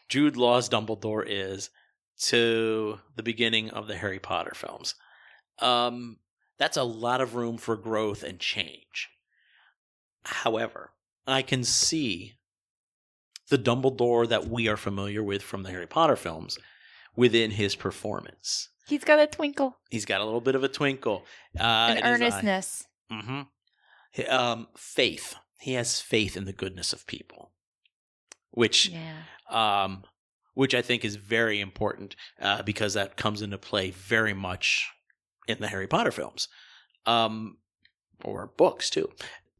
Jude Law's Dumbledore is to the beginning of the Harry Potter films. Um, that's a lot of room for growth and change. However, I can see the Dumbledore that we are familiar with from the Harry Potter films within his performance. He's got a twinkle, He's got a little bit of a twinkle, uh, an eye. earnestness. Mm-hmm. Um, faith. He has faith in the goodness of people, which, Yeah. um, which I think is very important uh, because that comes into play very much in the Harry Potter films, um, or books too.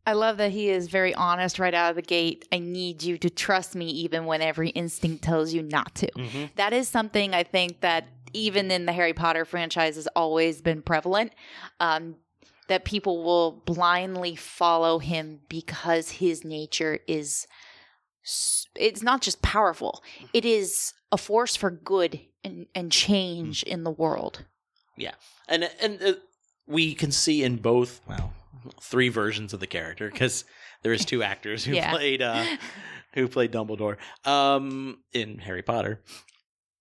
I love that he is very honest right out of the gate. I need you to trust me even when every instinct tells you not to. Mm-hmm. That is something I think that even in the Harry Potter franchise has always been prevalent. Um, that people will blindly follow him because his nature is it's not just powerful. It is a force for good and, and change in the world. Yeah. And and uh, we can see in both well. three versions of the character because there is two actors who Yeah. played uh who played Dumbledore um in Harry Potter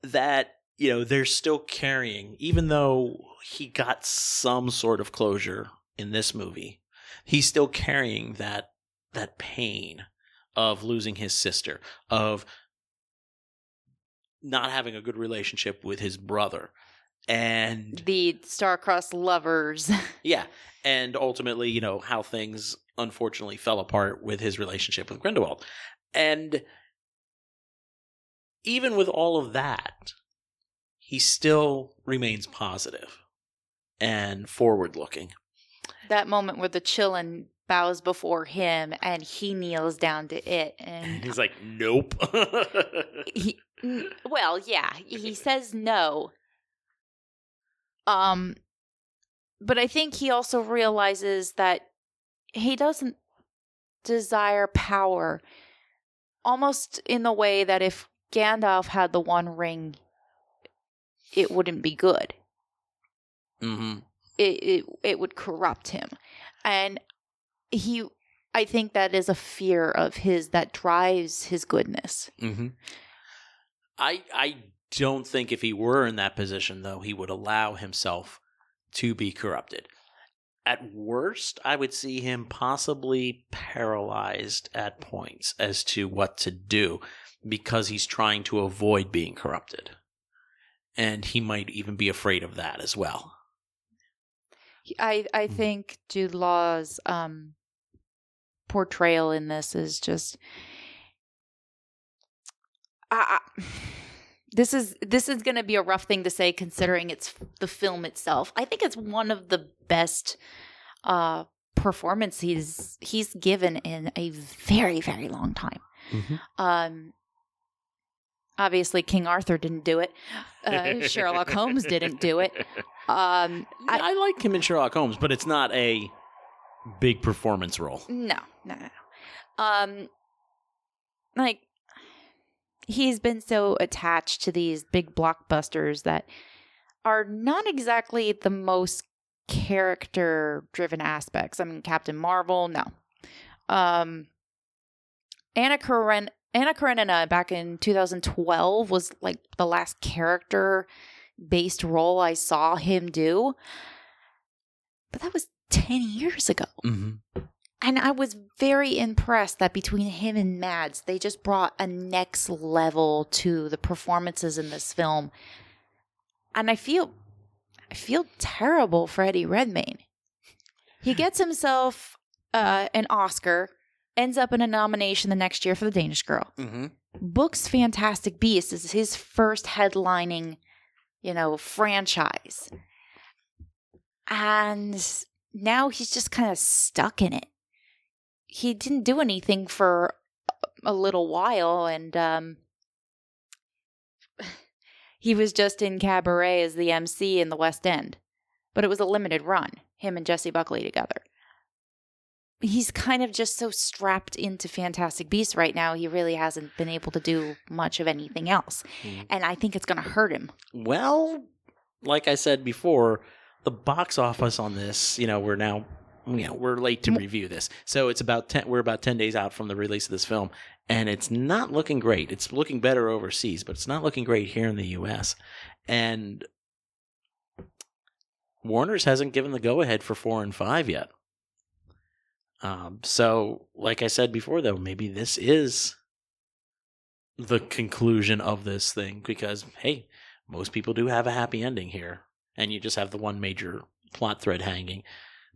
that you know they're still carrying even though he got some sort of closure in this movie he's still carrying that that pain of losing his sister of not having a good relationship with his brother. And the star-crossed lovers. Yeah, and ultimately, you know, how things unfortunately fell apart with his relationship with Grindelwald. And even with all of that, he still remains positive and forward looking. that moment where the qilin bows before him and he kneels down to it and He's like, nope. he well yeah he says no um but i think he also realizes that he doesn't desire power almost in the way that if gandalf had the one ring it wouldn't be good. Hmm it it, it would corrupt him. And he i think that is a fear of his that drives his goodness. Hmm I I don't think if he were in that position though he would allow himself to be corrupted. At worst, I would see him possibly paralyzed at points as to what to do because he's trying to avoid being corrupted. And he might even be afraid of that as well. I I Mhm. think Jude Law's um portrayal in this is just I- this is this is going to be a rough thing to say considering it's the film itself. I think it's one of the best uh performances he's he's given in a very very long time. Um obviously King Arthur didn't do it. Uh, Sherlock Holmes didn't do it. Um I, I like him in Sherlock Holmes, but it's not a big performance role. No, no, no. no. Um, like he's been so attached to these big blockbusters that are not exactly the most character-driven aspects. I mean, Captain Marvel, no. Um, Anna Karen. Anna Karenina back in 2012 was like the last character based role I saw him do. But that was 10 years ago. Mm-hmm. And I was very impressed that between him and Mads, they just brought a next level to the performances in this film. And I feel I feel terrible for Eddie Redmayne. He gets himself uh, an Oscar, ends up in a nomination the next year for The Danish Girl. Mm-hmm. Books Fantastic Beasts is his first headlining, you know, franchise. And now he's just kind of stuck in it. He didn't do anything for a little while and um he was just in cabaret as the MC in the West End. But it was a limited run, him and Jessie Buckley together. He's kind of just so strapped into Fantastic Beasts right now, he really hasn't been able to do much of anything else. Mhm. And I think it's going to hurt him. Well, like I said before, the box office on this, you know, we're now, you know, we're late to Mm. review this. So it's about 10, we're about 10 days out from the release of this film, and it's not looking great. It's looking better overseas, but it's not looking great here in the US. And Warner's hasn't given the go ahead for four and five yet. Um, so, like I said before, though, maybe this is the conclusion of this thing because, hey, most people do have a happy ending here, and you just have the one major plot thread hanging.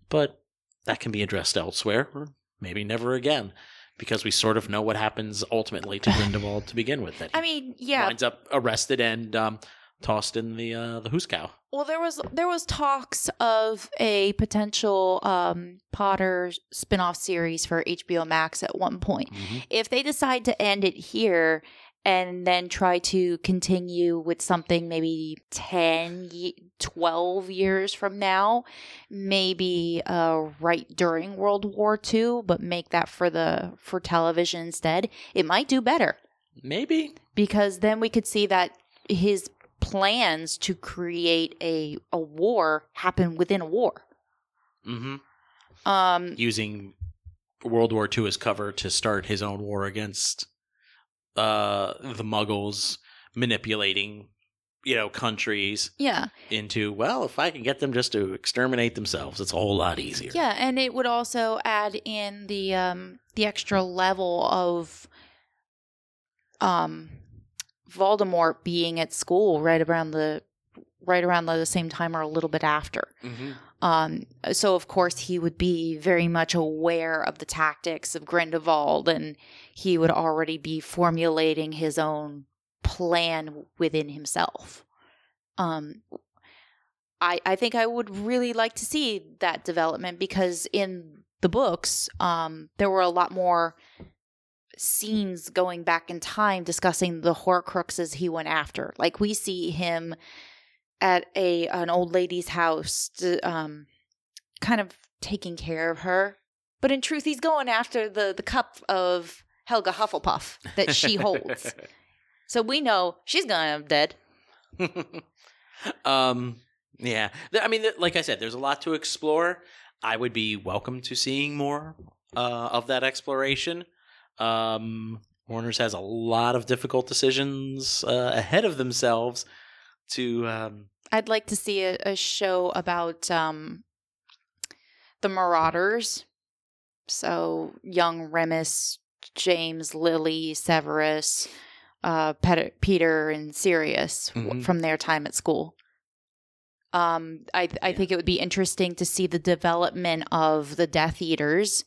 But that can be addressed elsewhere, or maybe never again, because we sort of know what happens ultimately to Grindelwald to begin with. That I mean, yeah, winds up arrested and um, tossed in the uh, the Hooskow. Well, there was there was talks of a potential um, Potter spin-off series for HBO Max at one point. If they decide to end it here and then try to continue with something maybe 10 12 years from now, maybe uh, right during World War II, but make that for the for television instead, it might do better Maybe. because then we could see that his plans to create a a war happen within a war. hmm Um, Using World War II as cover to start his own war against uh, the Muggles, manipulating you know countries yeah, into well, if I can get them just to exterminate themselves, it's a whole lot easier. yeah, and it would also add in the um the extra level of um Voldemort being at school right around the right around the same time or a little bit after. hmm Um, so of course he would be very much aware of the tactics of Grindelwald, and he would already be formulating his own plan within himself. Um, I I think I would really like to see that development because in the books, um, there were a lot more scenes going back in time discussing the Horcruxes he went after. Like we see him at a an old lady's house, to, um, kind of taking care of her. But in truth, he's going after the the cup of Helga Hufflepuff that she holds. so we know she's gonna end up dead. um, yeah. I mean, like I said, there's a lot to explore. I would be welcome to seeing more uh, of that exploration. Um, Warner's has a lot of difficult decisions uh, ahead of themselves to. Um, I'd like to see a, a show about um, the Marauders. So young Remus, James, Lily, Severus, uh, Pet- Peter, and Sirius w- Mhm. from their time at school. Um, I I Yeah. think it would be interesting to see the development of the Death Eaters,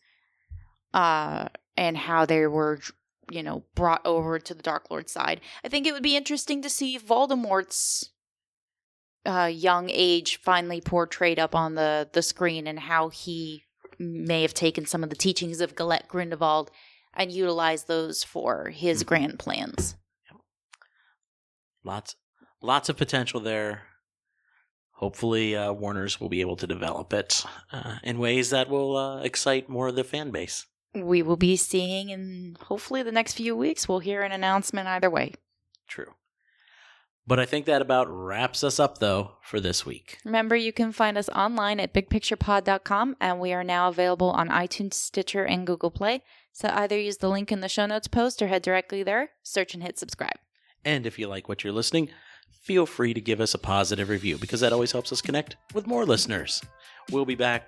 uh, and how they were, you know, brought over to the Dark Lord side. I think it would be interesting to see Voldemort's uh, young age finally portrayed up on the the screen and how he may have taken some of the teachings of Gellert Grindelwald and utilized those for his Mhm. grand plans. lots, lots of potential there. Hopefully, uh, Warner's will be able to develop it uh, in ways that will uh, excite more of the fan base. We will be seeing in hopefully the next few weeks we'll hear an announcement either way. True. But I think that about wraps us up, though, for this week. Remember, you can find us online at bigpicturepod.com, and we are now available on iTunes, Stitcher, and Google Play. So either use the link in the show notes post or head directly there, search and hit subscribe. And if you like what you're listening, feel free to give us a positive review because that always helps us connect with more listeners. We'll be back